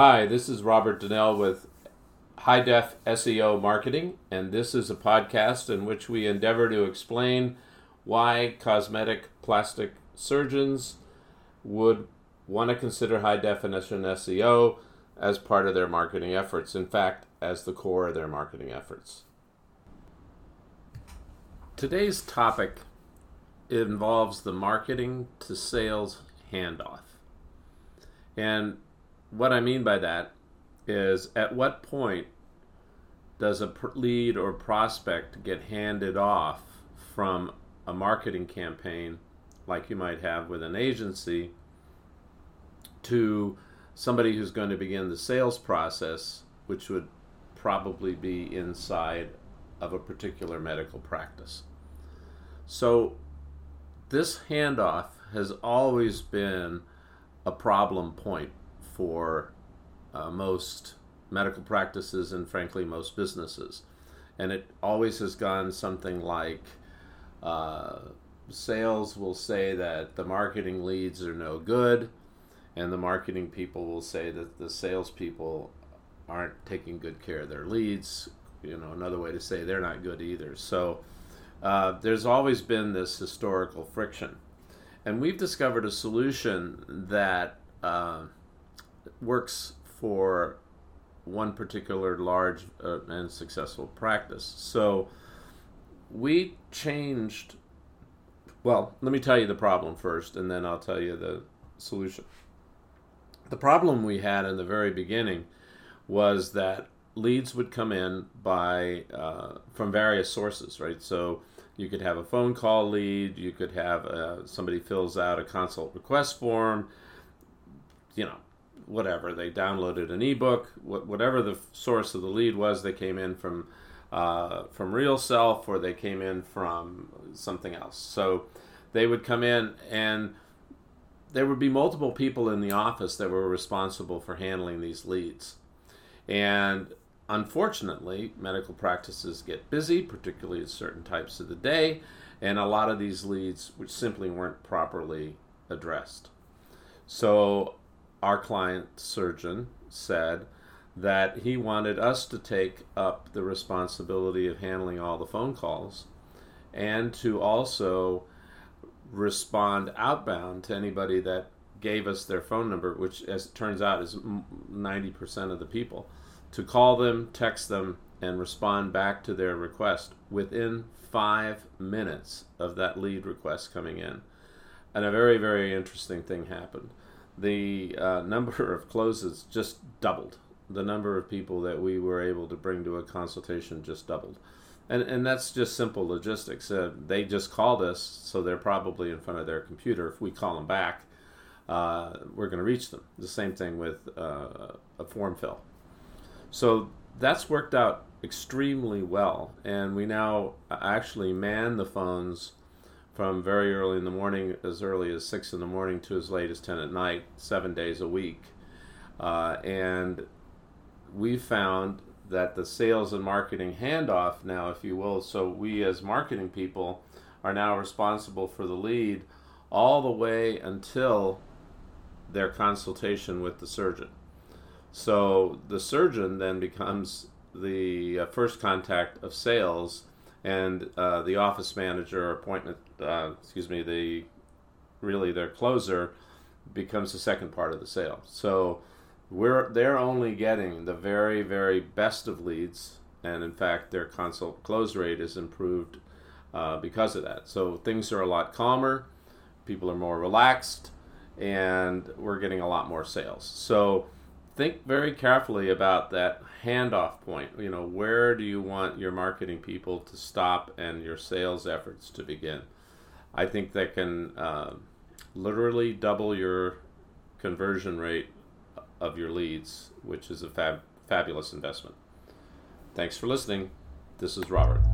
Hi, this is Robert Donnell with High Def SEO Marketing, and this is a podcast in which we endeavor to explain why cosmetic plastic surgeons would want to consider high definition SEO as part of their marketing efforts. In fact, as the core of their marketing efforts. Today's topic involves the marketing to sales handoff. And what I mean by that is at what point does a lead or prospect get handed off from a marketing campaign like you might have with an agency to somebody who's going to begin the sales process, which would probably be inside of a particular medical practice. So, this handoff has always been a problem point for uh, most medical practices and, frankly, most businesses. And it always has gone something like uh, sales will say that the marketing leads are no good, and the marketing people will say that the salespeople aren't taking good care of their leads. You know, another way to say they're not good either. So uh, there's always been this historical friction. And we've discovered a solution that uh, works for one particular large uh, and successful practice. So we changed. Well, let me tell you the problem first, and then I'll tell you the solution. The problem we had in the very beginning was that leads would come in by uh, from various sources, right? So you could have a phone call lead, you could have uh, somebody fills out a consult request form, you know, whatever. They downloaded an ebook, whatever the source of the lead was. They came in from uh, from RealSelf or they came in from something else. So they would come in and there would be multiple people in the office that were responsible for handling these leads. And unfortunately, medical practices get busy, particularly at certain types of the day, and a lot of these leads which simply weren't properly addressed. So our client surgeon said that he wanted us to take up the responsibility of handling all the phone calls and to also respond outbound to anybody that gave us their phone number, which, as it turns out, is 90% of the people, to call them, text them, and respond back to their request within five minutes of that lead request coming in. And a very, very interesting thing happened the uh, number of closes just doubled. The number of people that we were able to bring to a consultation just doubled. And, and that's just simple logistics. Uh, they just called us, so they're probably in front of their computer. If we call them back, uh, we're going to reach them. The same thing with uh, a form fill. So that's worked out extremely well. And we now actually man the phones from very early in the morning, as early as 6 in the morning, to as late as 10 at night, seven days a week. Uh, and we found that the sales and marketing handoff now, if you will, so we as marketing people are now responsible for the lead all the way until their consultation with the surgeon. So the surgeon then becomes the uh, first contact of sales and uh, the office manager appointment, uh, excuse me, the really their closer becomes the second part of the sale. So we're they're only getting the very very best of leads, and in fact their consult close rate is improved uh, because of that. So things are a lot calmer, people are more relaxed, and we're getting a lot more sales. So think very carefully about that handoff point. You know, where do you want your marketing people to stop and your sales efforts to begin? I think that can uh, literally double your conversion rate of your leads, which is a fab- fabulous investment. Thanks for listening. This is Robert.